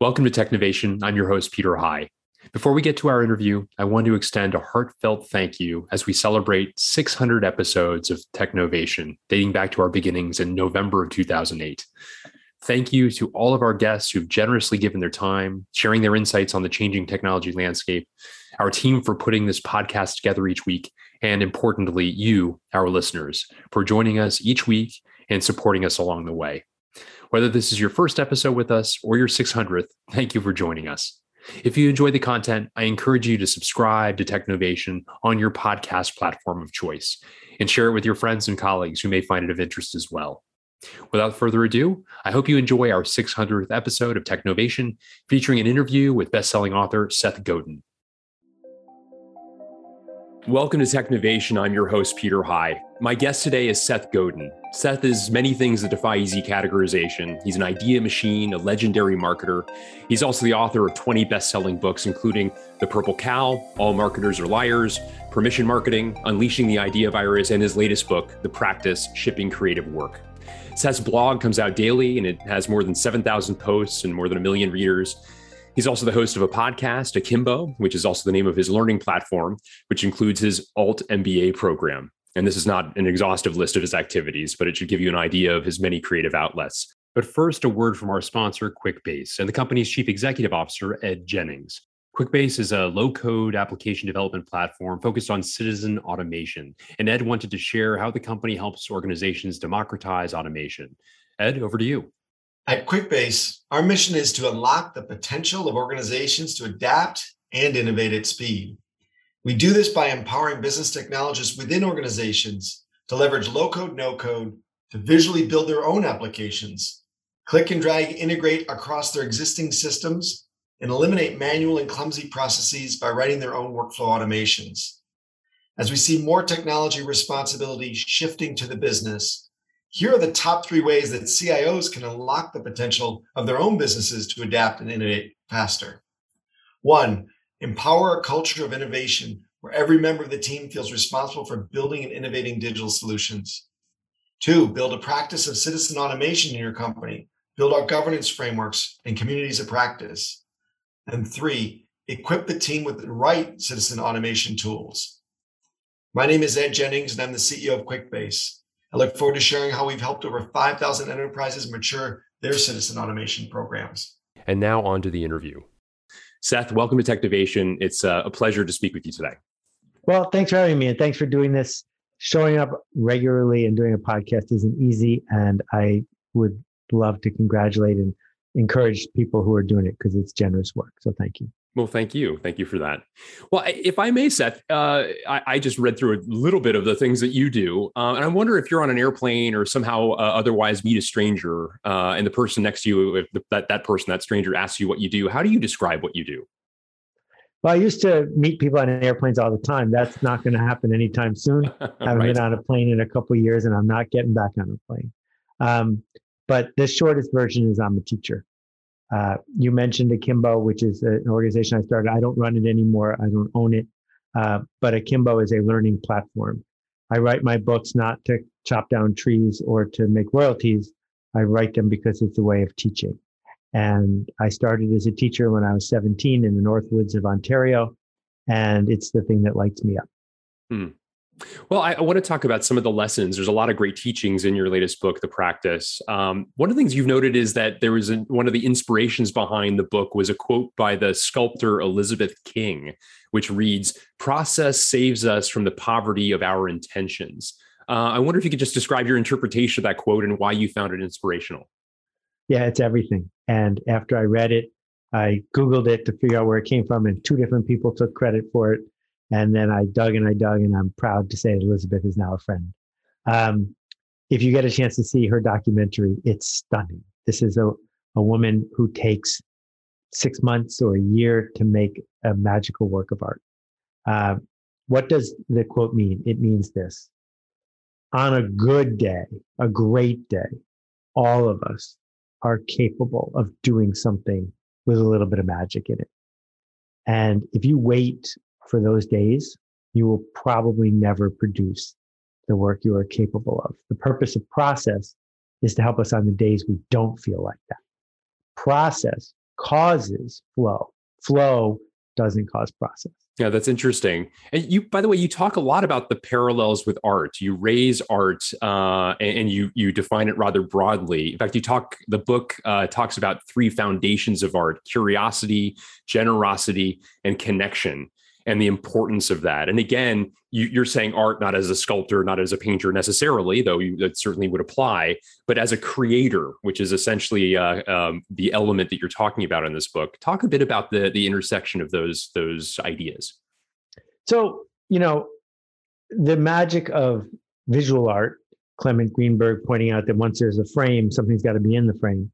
Welcome to Technovation. I'm your host, Peter High. Before we get to our interview, I want to extend a heartfelt thank you as we celebrate 600 episodes of Technovation, dating back to our beginnings in November of 2008. Thank you to all of our guests who've generously given their time, sharing their insights on the changing technology landscape, our team for putting this podcast together each week, and importantly, you, our listeners, for joining us each week and supporting us along the way. Whether this is your first episode with us or your 600th, thank you for joining us. If you enjoy the content, I encourage you to subscribe to Technovation on your podcast platform of choice and share it with your friends and colleagues who may find it of interest as well. Without further ado, I hope you enjoy our 600th episode of Technovation, featuring an interview with best-selling author Seth Godin. Welcome to Technovation. I'm your host, Peter High. My guest today is Seth Godin. Seth is many things that defy easy categorization. He's an idea machine, a legendary marketer. He's also the author of 20 best selling books, including The Purple Cow, All Marketers Are Liars, Permission Marketing, Unleashing the Idea Virus, and his latest book, The Practice Shipping Creative Work. Seth's blog comes out daily and it has more than 7,000 posts and more than a million readers. He's also the host of a podcast, Akimbo, which is also the name of his learning platform, which includes his Alt MBA program. And this is not an exhaustive list of his activities, but it should give you an idea of his many creative outlets. But first, a word from our sponsor, QuickBase, and the company's chief executive officer, Ed Jennings. QuickBase is a low code application development platform focused on citizen automation. And Ed wanted to share how the company helps organizations democratize automation. Ed, over to you. At QuickBase, our mission is to unlock the potential of organizations to adapt and innovate at speed. We do this by empowering business technologists within organizations to leverage low code, no code to visually build their own applications, click and drag integrate across their existing systems, and eliminate manual and clumsy processes by writing their own workflow automations. As we see more technology responsibility shifting to the business, here are the top three ways that CIOs can unlock the potential of their own businesses to adapt and innovate faster. One, empower a culture of innovation where every member of the team feels responsible for building and innovating digital solutions. Two, build a practice of citizen automation in your company. Build out governance frameworks and communities of practice. And three, equip the team with the right citizen automation tools. My name is Ed Jennings, and I'm the CEO of QuickBase. I look forward to sharing how we've helped over 5,000 enterprises mature their citizen automation programs. And now on to the interview. Seth, welcome to Technovation. It's uh, a pleasure to speak with you today. Well, thanks for having me and thanks for doing this. Showing up regularly and doing a podcast isn't easy. And I would love to congratulate and encourage people who are doing it because it's generous work. So thank you. Well, thank you. Thank you for that. Well, if I may, Seth, uh, I, I, just read through a little bit of the things that you do. Uh, and I wonder if you're on an airplane or somehow uh, otherwise meet a stranger uh, and the person next to you, if the, that, that person, that stranger asks you what you do, how do you describe what you do? Well, I used to meet people on airplanes all the time. That's not going to happen anytime soon. I haven't right. been on a plane in a couple years and I'm not getting back on a plane. Um, but the shortest version is I'm a teacher. Uh, you mentioned Akimbo, which is an organization I started. I don't run it anymore. I don't own it. Uh, but Akimbo is a learning platform. I write my books not to chop down trees or to make royalties. I write them because it's a way of teaching. And I started as a teacher when I was 17 in the Northwoods of Ontario. And it's the thing that lights me up. Hmm. Well, I, I, want to talk about some of the lessons. There's a lot of great teachings in your latest book, The Practice. Um, one of the things you've noted is that there was a, one of the inspirations behind the book was a quote by the sculptor Elizabeth King, which reads, Process saves us from the poverty of our intentions. Uh, I wonder if you could just describe your interpretation of that quote and why you found it inspirational. Yeah, it's everything. And after I read it, I Googled it to figure out where it came from, and two different people took credit for it. And then I dug and I dug, and I'm proud to say Elizabeth is now a friend. Um, if you get a chance to see her documentary, it's stunning. This is a, a woman who takes six months or a year to make a magical work of art. Uh, what does the quote mean? It means this on a good day, a great day, all of us are capable of doing something with a little bit of magic in it. And if you wait for those days, you will probably never produce the work you are capable of. The purpose of process is to help us on the days we don't feel like that. Process causes flow. Flow doesn't cause process. Yeah, that's interesting. And you, by the way, you talk a lot about the parallels with art. You raise art, uh, and, you you define it rather broadly. In fact, you talk. The book uh, talks about three foundations of art: curiosity, generosity, and connection and the importance of that. And again, you, are saying art not as a sculptor, not as a painter necessarily, though you, that certainly would apply, but as a creator, which is essentially uh, um, the element that you're talking about in this book. Talk a bit about the the intersection of those those ideas. So you know, the magic of visual art. Clement Greenberg pointing out that once there's a frame, something's got to be in the frame.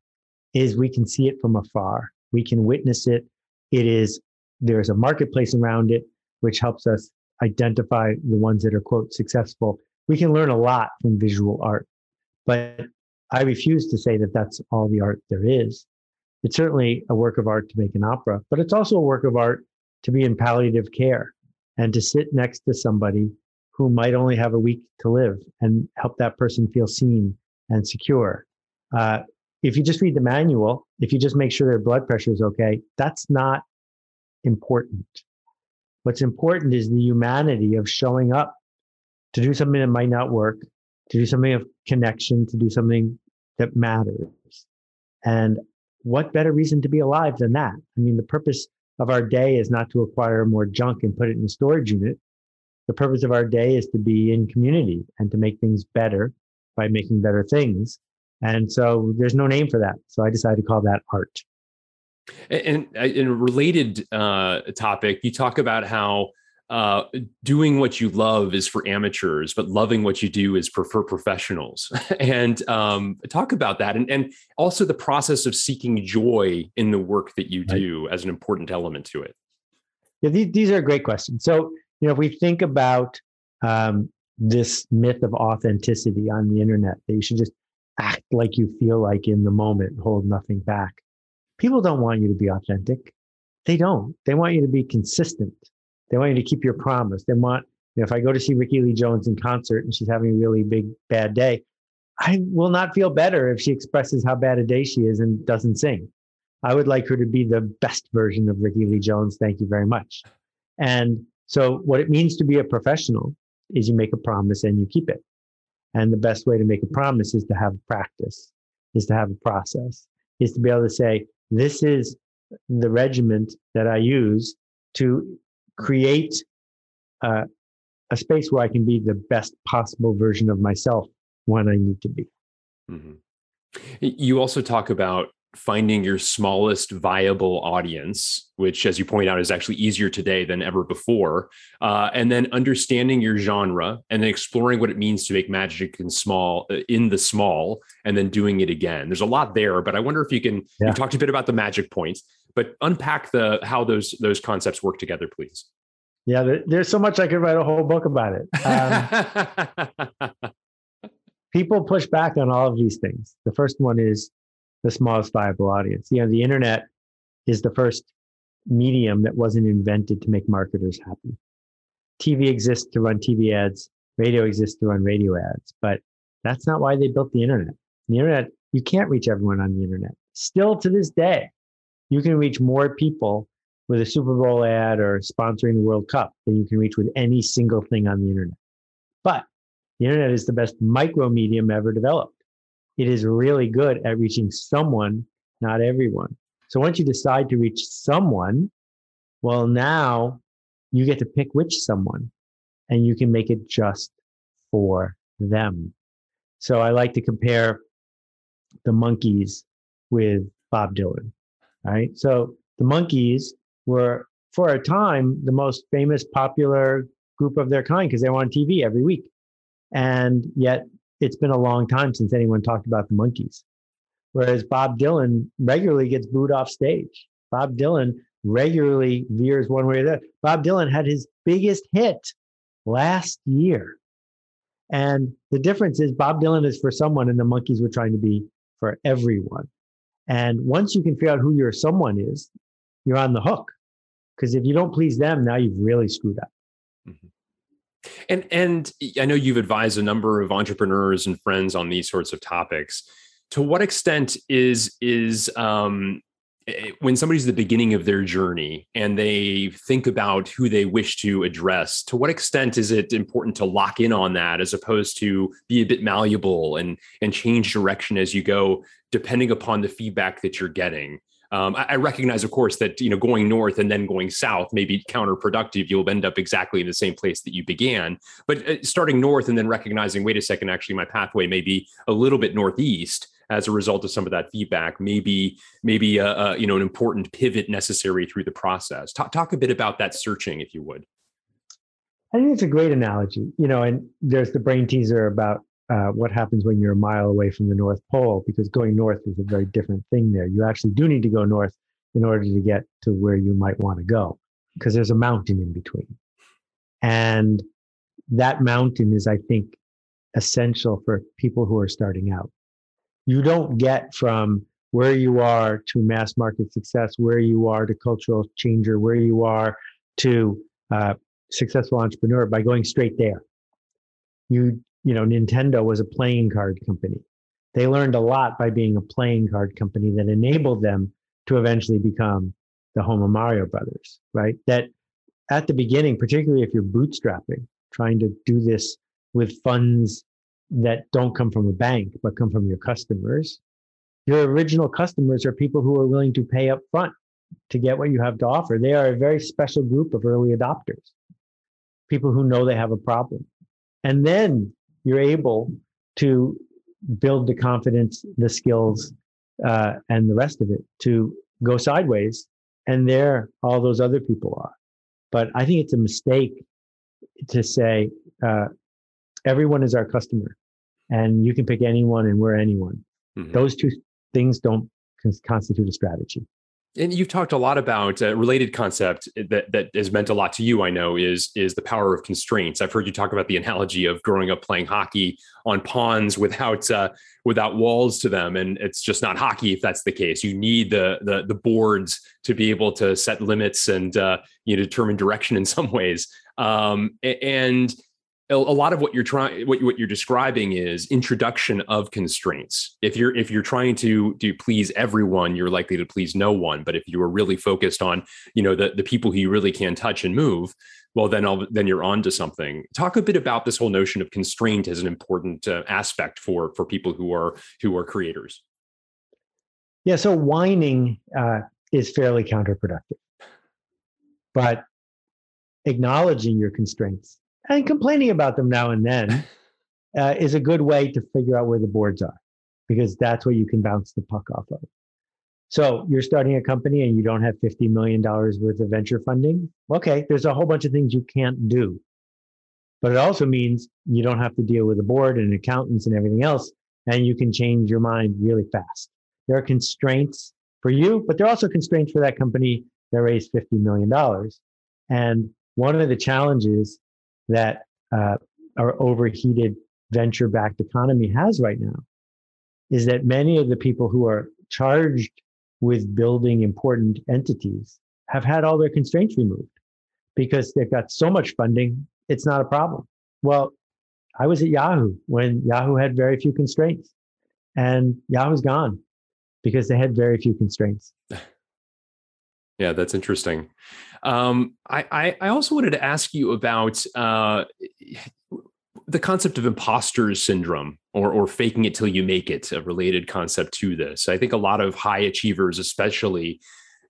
Is we can see it from afar. We can witness it. It is there's a marketplace around it, which helps us identify the ones that are, quote, successful. We can learn a lot from visual art, but I refuse to say that that's all the art there is. It's certainly a work of art to make an opera, but it's also a work of art to be in palliative care and to sit next to somebody who might only have a week to live and help that person feel seen and secure. Uh, if you just read the manual, if you just make sure their blood pressure is okay, that's not important. What's important is the humanity of showing up to do something that might not work, to do something of connection, to do something that matters. And what better reason to be alive than that? I mean, the purpose of our day is not to acquire more junk and put it in a storage unit. The purpose of our day is to be in community and to make things better by making better things. And so there's no name for that. So I decided to call that art. And uh, in a related uh, topic, you talk about how uh, doing what you love is for amateurs, but loving what you do is for, for professionals. and um, talk about that, and, and also the process of seeking joy in the work that you do right. as an important element to it. Yeah, these, these are great questions. So, you know, if we think about um, this myth of authenticity on the internet, that you should just act like you feel like in the moment, hold nothing back people don't want you to be authentic. They don't. They want you to be consistent. They want you to keep your promise. They want, you know, if I go to see Rickie Lee Jones in concert and she's having a really big bad day, I will not feel better if she expresses how bad a day she is and doesn't sing. I would like her to be the best version of Rickie Lee Jones. Thank you very much. And so, what it means to be a professional is you make a promise and you keep it. And the best way to make a promise is to have practice, is to have a process, is to be able to say, this is the regiment that I use to create uh, a space where I can be the best possible version of myself when I need to be. Mm-hmm. You also talk about finding your smallest viable audience, which, as you point out, is actually easier today than ever before. Uh, and then understanding your genre and then exploring what it means to make magic in small, uh, in the small, and then doing it again. There's a lot there, but I wonder if you can. Yeah. You talked a bit about the magic points, but unpack the how those those concepts work together, please. Yeah, there, there's so much I could write a whole book about it. Um, people push back on all of these things. The first one is the smallest viable audience. You know, the internet is the first medium that wasn't invented to make marketers happy. TV exists to run TV ads, radio exists to run radio ads, but that's not why they built the internet. The internet, you can't reach everyone on the internet. Still to this day, you can reach more people with a Super Bowl ad or sponsoring the World Cup than you can reach with any single thing on the internet. But the internet is the best micro medium ever developed it is really good at reaching someone, not everyone. So once you decide to reach someone, well, now you get to pick which someone and you can make it just for them. So I like to compare the Monkees with Bob Dylan, right? So the Monkees were, for a time, the most famous, popular group of their kind because they were on TV every week. And yet it's been a long time since anyone talked about the Monkees. Whereas Bob Dylan regularly gets booed off stage. Bob Dylan regularly veers one way or the other. Bob Dylan had his biggest hit last year. And the difference is Bob Dylan is for someone and the Monkees were trying to be for everyone. And once you can figure out who your someone is, you're on the hook. Because if you don't please them, now you've really screwed up. Mm-hmm. And and I know you've advised a number of entrepreneurs and friends on these sorts of topics. To what extent is is um, eh, when somebody's the beginning of their journey and they think about who they wish to address, to what extent is it important to lock in on that as opposed to be a bit malleable and and change direction as you go, depending upon the feedback that you're getting? Um, I, I, recognize, of course, that you know going north and then going south may be counterproductive. You'll end up exactly in the same place that you began. But uh, starting north and then recognizing, wait a second, actually, my pathway may be a little bit northeast as a result of some of that feedback. Maybe, maybe a, a you know an important pivot necessary through the process. Talk, talk a bit about that searching, if you would. I think it's a great analogy. You know, and there's the brain teaser about uh, what happens when you're a mile away from the North Pole, because going north is a very different thing there. You actually do need to go north in order to get to where you might want to go, because there's a mountain in between. And that mountain is, I think, essential for people who are starting out. You don't get from where you are to mass market success, where you are to cultural changer, where you are to uh, successful entrepreneur by going straight there. You you know, Nintendo was a playing card company. They learned a lot by being a playing card company that enabled them to eventually become the home of Mario Brothers, right? That at the beginning, particularly if you're bootstrapping, trying to do this with funds that don't come from a bank, but come from your customers, your original customers are people who are willing to pay up front to get what you have to offer. They are a very special group of early adopters, people who know they have a problem. And then you're able to build the confidence, the skills, uh, and the rest of it to go sideways. And there, all those other people are. But I think it's a mistake to say uh, everyone is our customer, and you can pick anyone, and we're anyone. Mm-hmm. Those two things don't constitute a strategy and you've talked a lot about a related concept that that has meant a lot to you i know is is the power of constraints. I've heard you talk about the analogy of growing up playing hockey on ponds without uh, without walls to them and it's just not hockey if that's the case. You need the the, the boards to be able to set limits and uh, you know determine direction in some ways. Um, and a lot of what you're trying what, what you're describing is introduction of constraints. If you're if you're trying to to please everyone you're likely to please no one. But if you are really focused on you know the, the people who you really can touch and move well then I'll, then you're on to something. Talk a bit about this whole notion of constraint as an important uh, aspect for for people who are who are creators. Yeah so whining uh, is fairly counterproductive. But acknowledging your constraints and complaining about them now and then uh, is a good way to figure out where the boards are because that's where you can bounce the puck off of. So you're starting a company and you don't have $50 million worth of venture funding. Okay, there's a whole bunch of things you can't do. But it also means you don't have to deal with a board and accountants and everything else, and you can change your mind really fast. There are constraints for you, but there are also constraints for that company that raised $50 million. And one of the challenges that uh, our overheated venture backed economy has right now is that many of the people who are charged with building important entities have had all their constraints removed because they've got so much funding, it's not a problem. Well, I was at Yahoo when Yahoo had very few constraints, and Yahoo's gone because they had very few constraints. Yeah, that's interesting. Um, I, I, also wanted to ask you about uh, the concept of imposter syndrome or, or faking it till you make it, a related concept to this. I think a lot of high achievers, especially,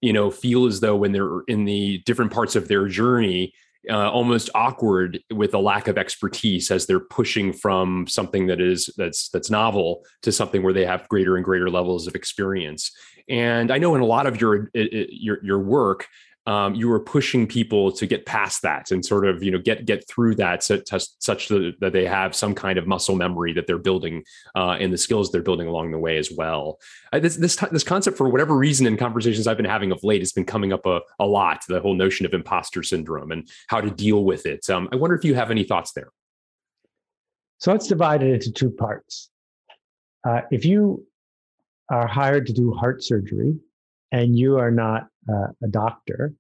you know, feel as though when they're in the different parts of their journey, uh, almost awkward with a lack of expertise as they're pushing from something that is that's that's novel to something where they have greater and greater levels of experience. And I know in a lot of your your your work, um, you were pushing people to get past that and sort of you know get get through that such, such that they have some kind of muscle memory that they're building uh, and the skills they're building along the way as well. Uh, this this this concept, for whatever reason, in conversations I've been having of late, has been coming up a, a lot. The whole notion of imposter syndrome and how to deal with it. Um, I wonder if you have any thoughts there. So let's divide it into two parts. Uh, if you are hired to do heart surgery and you are not uh, a doctor,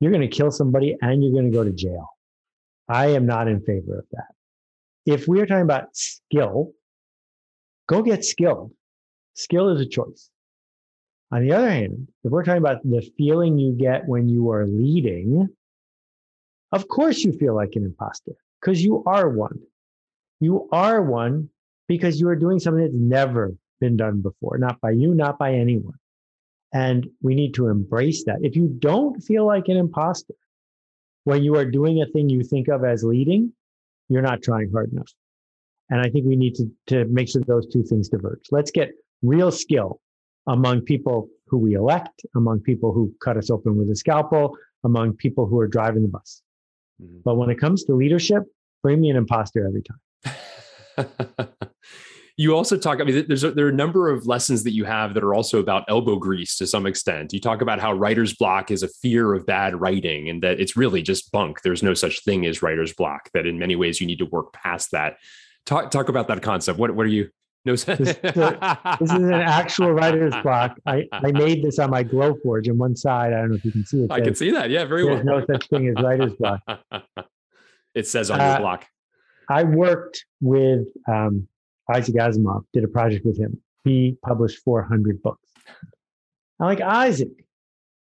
you're going to kill somebody and you're going to go to jail. I am not in favor of that. If we're talking about skill, go get skilled. Skill is a choice. On the other hand, if we're talking about the feeling you get when you are leading, of course you feel like an imposter because you are one. You are one because you are doing something that's never been done before, not by you, not by anyone. And we need to embrace that. If you don't feel like an imposter when you are doing a thing you think of as leading, you're not trying hard enough. And I think we need to, to make sure those two things diverge. Let's get real skill among people who we elect, among people who cut us open with a scalpel, among people who are driving the bus. Mm-hmm. But when it comes to leadership, bring me an imposter every time. you also talk i mean there's a, there are a number of lessons that you have that are also about elbow grease to some extent you talk about how writer's block is a fear of bad writing and that it's really just bunk there's no such thing as writer's block that in many ways you need to work past that talk talk about that concept what what are you no this, this, is an actual writer's block. I, I made this on my Glowforge on one side, I don't know if you can see it. I can see that. Yeah, very there's well. There's no such thing as writer's block. it says on uh, your block. I worked with um, Isaac Asimov, did a project with him. He published 400 books. I'm like, Isaac,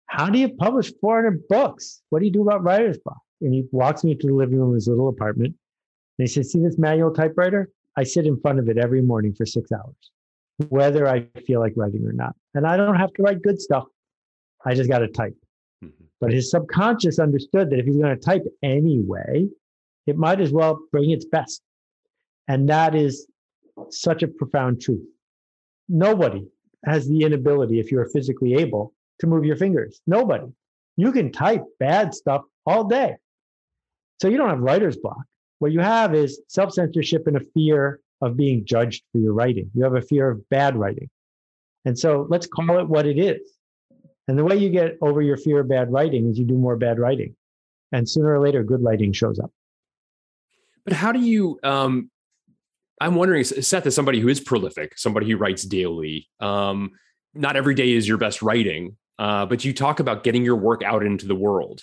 how do you publish 400 books? What do you do about writer's block? And he walks me to the living room of his little apartment. And he says, See this manual typewriter? I sit in front of it every morning for six hours, whether I feel like writing or not. And I don't have to write good stuff. I just got to type. Mm-hmm. But his subconscious understood that if he's going to type anyway, it might as well bring its best. And that is such a profound truth. Nobody has the inability, if you're physically able, to move your fingers. Nobody. You can type bad stuff all day. So you don't have writer's block. What you have is self censorship and a fear of being judged for your writing. You have a fear of bad writing. And so let's call it what it is. And the way you get over your fear of bad writing is you do more bad writing. And sooner or later, good writing shows up. But how do you um, I'm wondering, Seth, as somebody who is prolific, somebody who writes daily, um, not every day is your best writing, uh, but you talk about getting your work out into the world.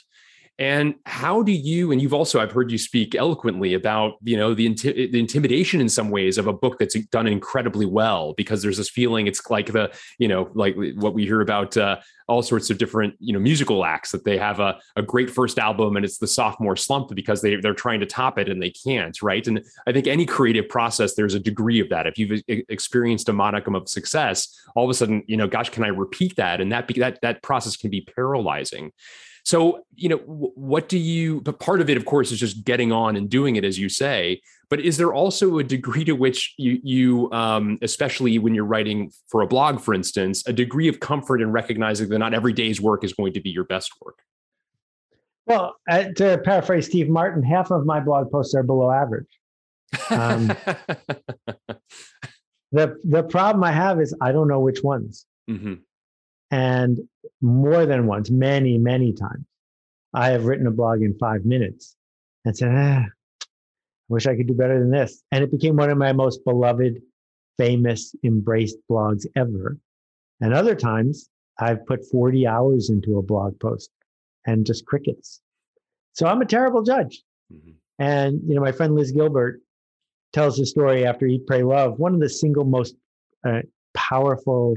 And how do you, and you've also, I've heard you speak eloquently about, you know, the, inti- the intimidation in some ways of a book that's done incredibly well, because there's this feeling it's like the, you know, like what we hear about uh, all sorts of different, you know, musical acts that they have a, a great first album and it's the sophomore slump because they, they're trying to top it and they can't. Right. And I think any creative process, there's a degree of that. If you've experienced a modicum of success, all of a sudden, you know, gosh, can I repeat that? And that, be, that, that process can be paralyzing. So, you know, what do you, but part of it, of course, is just getting on and doing it, as you say. But is there also a degree to which you, you um, especially when you're writing for a blog, for instance, a degree of comfort in recognizing that not every day's work is going to be your best work? Well, uh, to paraphrase Steve Martin, half of my blog posts are below average. Um, the the problem I have is I don't know which ones. Mm-hmm. And more than once, many, many times, I have written a blog in five minutes and said, ah, I wish I could do better than this. And it became one of my most beloved, famous, embraced blogs ever. And other times, I've put 40 hours into a blog post and just crickets. So I'm a terrible judge. Mm-hmm. And, you know, my friend Liz Gilbert tells the story after Eat, Pray, Love, one of the single most uh, powerful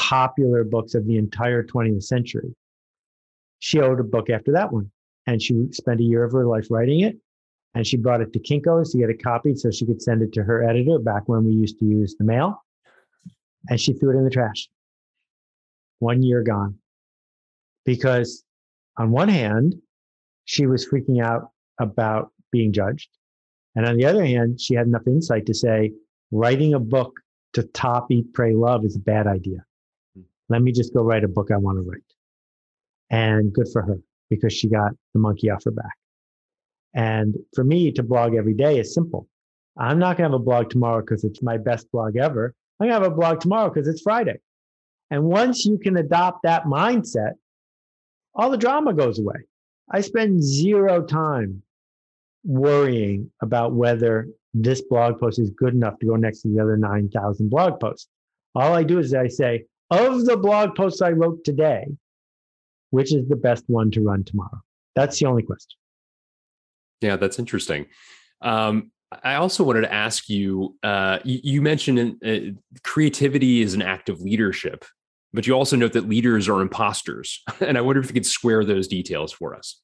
popular books of the entire 20th century. She wrote a book after that one, and she spent a year of her life writing it. And she brought it to Kinko's to get it copied so she could send it to her editor back when we used to use the mail. And she threw it in the trash. One year gone. Because on one hand, she was freaking out about being judged. And on the other hand, she had enough insight to say, writing a book to top Eat, Pray, Love is a bad idea. Let me just go write a book I want to write. And good for her because she got the monkey off her back. And for me to blog every day is simple. I'm not going to have a blog tomorrow because it's my best blog ever. I'm going to have a blog tomorrow because it's Friday. And once you can adopt that mindset, all the drama goes away. I spend zero time worrying about whether this blog post is good enough to go next to the other 9,000 blog posts. All I do is I say, of the blog posts I wrote today, which is the best one to run tomorrow? That's the only question. Yeah, that's interesting. Um, I also wanted to ask you. Uh, you, you, mentioned uh, creativity is an act of leadership, But you also note that leaders are imposters. And I wonder if you could square those details for us.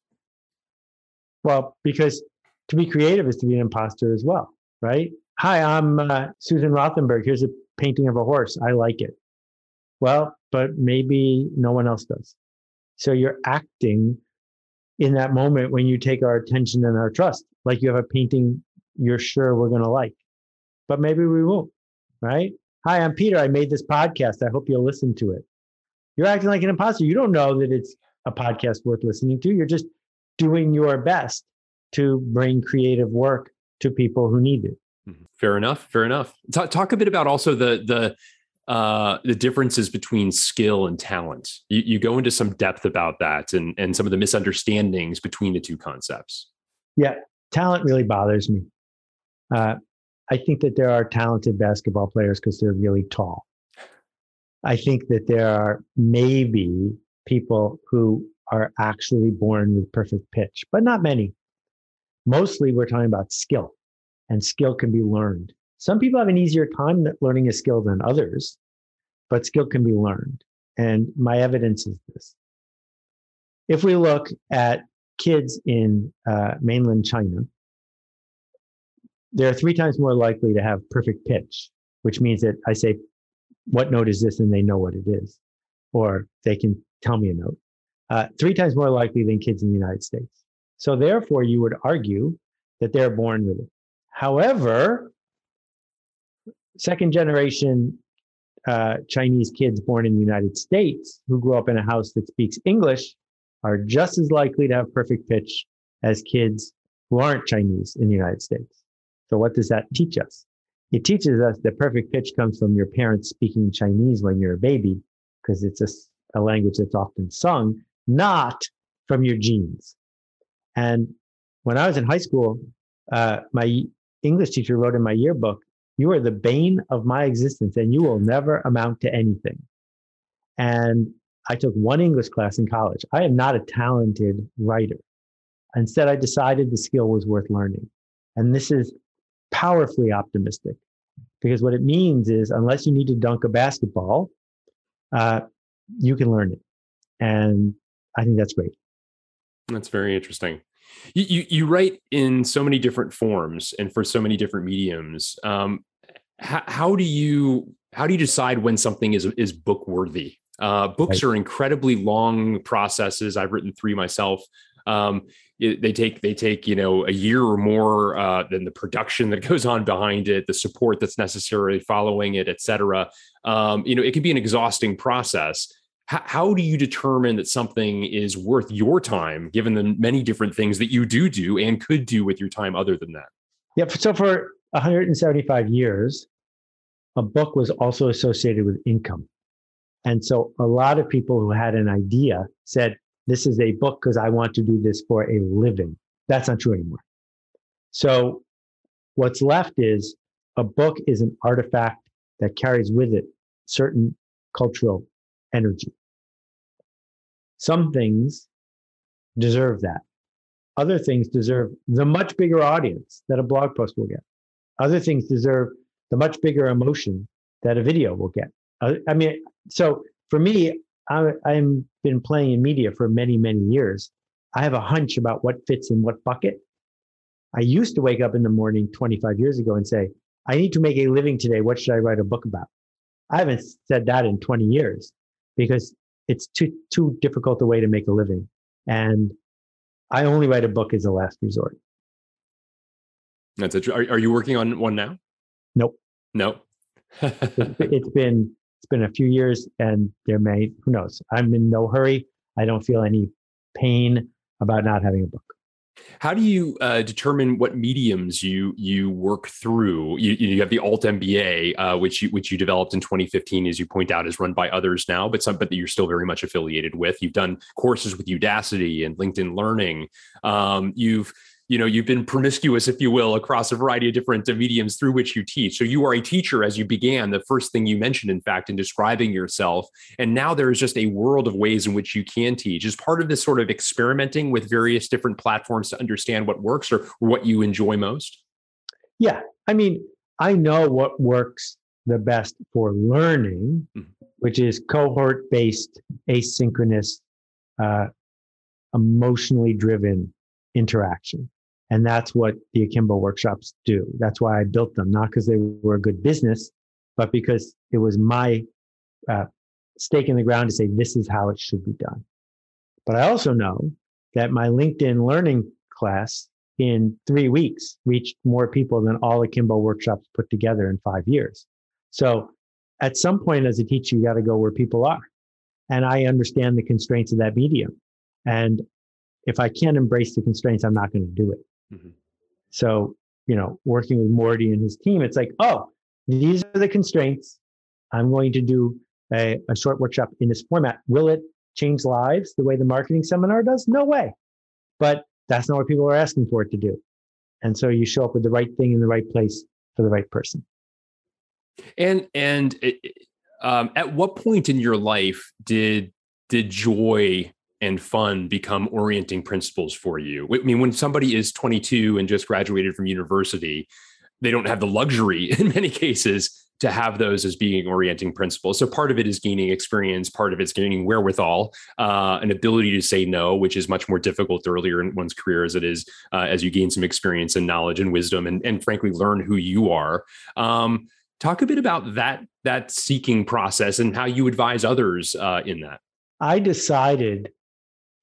Well, because to be creative is to be an imposter as well, right? Hi, I'm uh, Susan Rothenberg. Here's a painting of a horse. I like it. Well, but maybe no one else does. So you're acting in that moment when you take our attention and our trust, like you have a painting you're sure we're going to like, but maybe we won't, right? Hi, I'm Peter. I made this podcast. I hope you'll listen to it. You're acting like an imposter. You don't know that it's a podcast worth listening to. You're just doing your best to bring creative work to people who need it. Mm-hmm. Fair enough. Fair enough. Talk, talk a bit about also the the uh, the differences between skill and talent. You, you go into some depth about that and and some of the misunderstandings between the two concepts. Yeah, talent really bothers me. Uh, I think that there are talented basketball players because they're really tall. I think that there are maybe people who are actually born with perfect pitch, but not many. Mostly we're talking about skill, and skill can be learned. Some people have an easier time learning a skill than others, but skill can be learned. And my evidence is this. If we look at kids in uh, mainland China, they're three times more likely to have perfect pitch, which means that I say, What note is this? and they know what it is, or they can tell me a note. Uh, three times more likely than kids in the United States. So, therefore, you would argue that they're born with it. However, second generation uh, Chinese kids born in the United States who grew up in a house that speaks English are just as likely to have perfect pitch as kids who aren't Chinese in the United States. So, what does that teach us? It teaches us that perfect pitch comes from your parents speaking Chinese when you're a baby, because it's a, a language that's often sung, not from your genes. And when I was in high school, uh, my English teacher wrote in my yearbook, You are the bane of my existence and you will never amount to anything. And I took one English class in college. I am not a talented writer. Instead, I decided the skill was worth learning. And this is powerfully optimistic because what it means is unless you need to dunk a basketball, uh, you can learn it. And I think that's great. That's very interesting. You, you, you write in so many different forms and for so many different mediums. Um, how, how do you how do you decide when something is is book worthy? Uh, books right. are incredibly long processes. I've written three myself. Um, it, they take they take you know a year or more uh, than the production that goes on behind it, the support that's necessary following it, et cetera. Um, you know, it can be an exhausting process how, how do you determine that something is worth your time given the many different things that you do do and could do with your time other than that? Yeah so for 175 years a book was also associated with income. And so a lot of people who had an idea said this is a book because i want to do this for a living. That's not true anymore. So what's left is a book is an artifact that carries with it certain cultural energy. Some things deserve that. Other things deserve the much bigger audience that a blog post will get. Other things deserve the much bigger emotion that a video will get. Uh, I mean, so for me, I, I've been playing in media for many, many years. I have a hunch about what fits in what bucket. I used to wake up in the morning 25 years ago and say, I need to make a living today. What should I write a book about? I haven't said that in 20 years because it's too too difficult a way to make a living. And I only write a book as a last resort. That's it. Are, are you working on one now? Nope. Nope. it's been it's been a few years, and there may who knows. I'm in no hurry. I don't feel any pain about not having a book. How do you uh, determine what mediums you you work through? You, you have the Alt MBA, uh, which you which you developed in 2015, as you point out, is run by others now, but some but that you're still very much affiliated with. You've done courses with Udacity and LinkedIn Learning. Um, you've you know you've been promiscuous if you will across a variety of different mediums through which you teach. So you are a teacher as you began the first thing you mentioned in fact in describing yourself. And now there is just a world of ways in which you can teach. Is part of this sort of experimenting with various different platforms to understand what works or, what you enjoy most? Yeah. I mean i know what works the best for learning, mm-hmm. which is cohort based, asynchronous, uh, emotionally driven interaction. And that's what the Akimbo workshops do. That's why I built them, not because they were a good business, but because it was my uh, stake in the ground to say, this is how it should be done. But I also know that my LinkedIn learning class in three weeks reached more people than all Akimbo workshops put together in five years. So at some point as a teacher, you got to go where people are. And I understand the constraints of that medium. And if I can't embrace the constraints, I'm not going to do it. Mm-hmm. So, you know, working with Morty and his team, it's like, oh, these are the constraints. I'm going to do a, a short workshop in this format. Will it change lives the way the marketing seminar does? No way. But that's not what people are asking for it to do. And so you show up with the right thing in the right place for the right person. And and it, um, at what point in your life did did joy and fun become orienting principles for you? I mean, when somebody is 22 and just graduated from university, they don't have the luxury in many cases to have those as being orienting principles. So part of it is gaining experience, part of it's gaining wherewithal, uh, an ability to say no, which is much more difficult earlier in one's career as it is uh, as you gain some experience and knowledge and wisdom, and, and frankly learn who you are. Um, talk a bit about that that seeking process and how you advise others uh, in that. I decided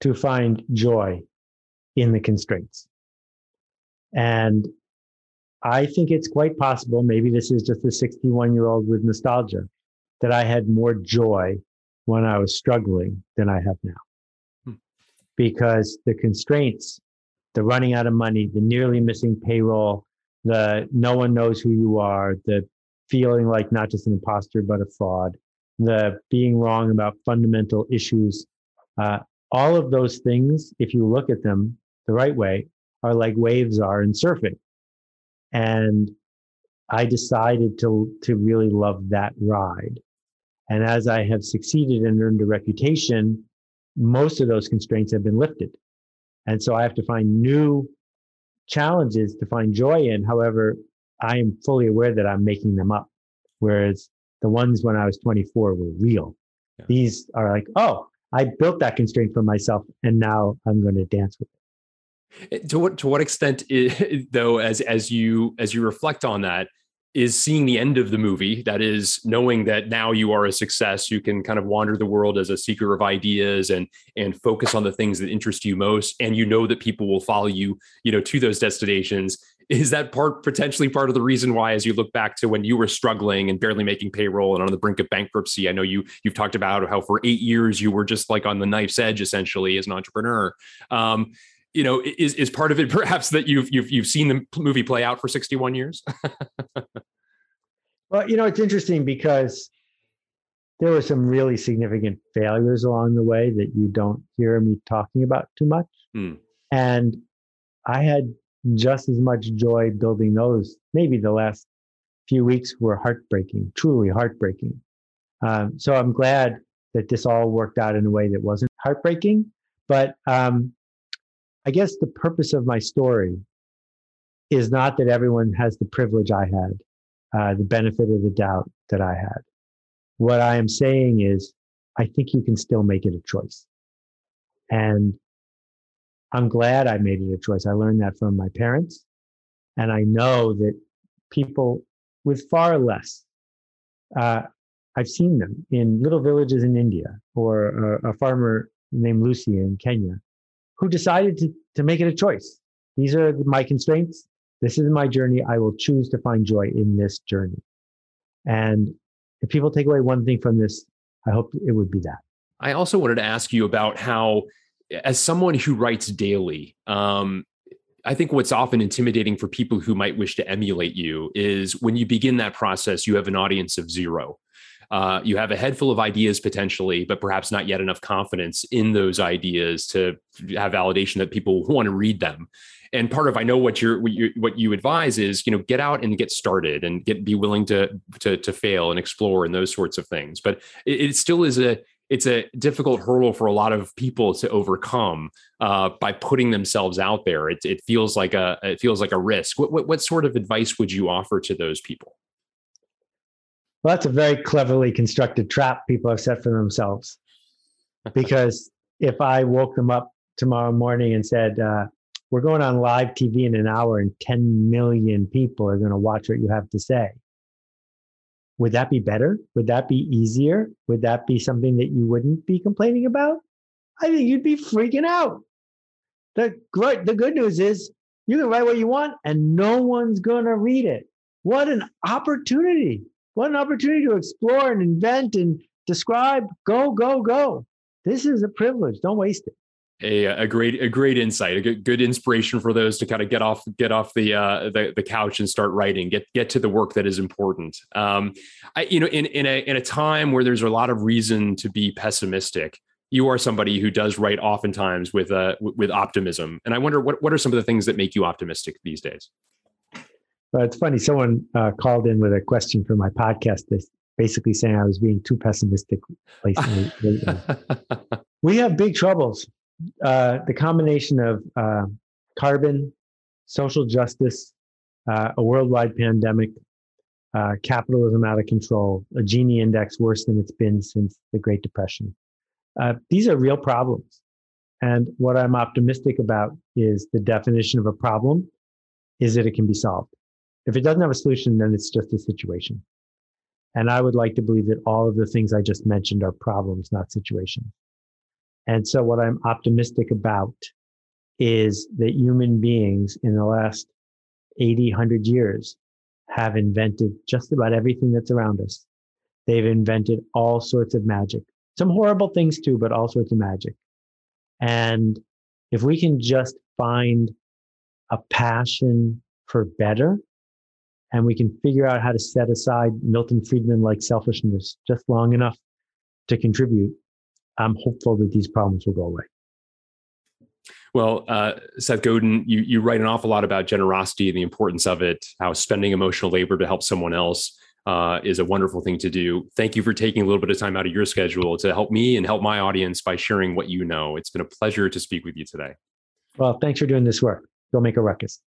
to find joy in the constraints, and I think it's quite possible, maybe this is just a 61 year old with nostalgia, that I had more joy when I was struggling than I have now. Hmm. Because the constraints, the running out of money, the nearly missing payroll, the no one knows who you are, the feeling like not just an imposter, but a fraud, the being wrong about fundamental issues, uh, all of those things, if you look at them the right way, are like waves are in surfing and I decided to to really love that ride. And as I have succeeded and earned a reputation, most of those constraints have been lifted. And so I have to find new challenges to find joy in. However, I am fully aware that I'm making them up. Whereas the ones when I was 24 were real. Yeah. These are like, oh, I built that constraint for myself and now I'm going to dance with it. Eh, to what to what extent is, though as as you as you reflect on that is seeing the end of the movie that is knowing that now you are a success you can kind of wander the world as a seeker of ideas and and focus on the things that interest you most and you know that people will follow you you know to those destinations is that part potentially part of the reason why as you look back to when you were struggling and barely making payroll and on the brink of bankruptcy? I know you you've talked about how for eight years you were just like on the knife's edge essentially as an entrepreneur. Um, you know is is part of it perhaps that you've you've you've seen the movie play out for 61 years? Well you know it's interesting because there were some really significant failures along the way that you don't hear me talking about too much. Mm. and i had just as much joy building those maybe the last few weeks were heartbreaking truly heartbreaking um, so i'm glad that this all worked out in a way that wasn't heartbreaking but um, I guess the purpose of my story is not that everyone has the privilege I had, uh, the benefit of the doubt that I had. What I am saying is, I think you can still make it a choice. And I'm glad I made it a choice. I learned that from my parents. And I know that people with far less, uh, I've seen them in little villages in India or a, a farmer named Lucy in Kenya who decided to, to make it a choice. These are my constraints. This is my journey. I will choose to find joy in this journey. And if people take away one thing from this, I hope it would be that. I also wanted to ask you about how, as someone who writes daily, um, I think what's often intimidating for people who might wish to emulate you is when you begin that process, you have an audience of zero. Uh, you have a head full of ideas potentially, but perhaps not yet enough confidence in those ideas to have validation that people want to read them. And part of I know what you're what you, what you advise is you know get out and get started and get be willing to to to fail and explore and those sorts of things. But it, it still is a it's a difficult hurdle for a lot of people to overcome uh, by putting themselves out there. It, it feels like a it feels like a risk. What, what what sort of advice would you offer to those people? Well, that's a very cleverly constructed trap people have set for themselves. Because if I woke them up tomorrow morning and said, uh, We're going on live TV in an hour and 10 million people are going to watch what you have to say, would that be better? Would that be easier? Would that be something that you wouldn't be complaining about? I think you'd be freaking out. The great, the good news is you can write what you want and no one's going to read it. What an opportunity. What an opportunity to explore and invent and describe. Go, go, go. This is a privilege. Don't waste it. A, a great a great insight, a good, good inspiration for those to kind of get off get off the uh, the, the couch and start writing, get get to the work that is important. Um, I, you know, in in a in a time where there's a lot of reason to be pessimistic, you are somebody who does write oftentimes with uh, with optimism. And I wonder what what are some of the things that make you optimistic these days? Well, it's funny. Someone uh, called in with a question for my podcast. Basically saying I was being too pessimistic. we have big troubles. Uh, the combination of uh, carbon, social justice, uh, a worldwide pandemic, uh, capitalism out of control, a Gini index worse than it's been since the Great Depression. Uh, these are real problems. And what I'm optimistic about is the definition of a problem is that it can be solved. If it doesn't have a solution, then it's just a situation. And I would like to believe that all of the things I just mentioned are problems, not situations. And so, what I'm optimistic about is that human beings in the last 80, 100 years have invented just about everything that's around us. They've invented all sorts of magic some horrible things too, but all sorts of magic. And if we can just find a passion for better and we can figure out how to set aside Milton Friedman like selfishness just long enough to contribute, I'm hopeful that these problems will go away. Well, uh, Seth Godin, you, you write an awful lot about generosity and the importance of it, how spending emotional labor to help someone else uh, is a wonderful thing to do. Thank you for taking a little bit of time out of your schedule to help me and help my audience by sharing what you know. It's been a pleasure to speak with you today. Well, thanks for doing this work. Go make a ruckus.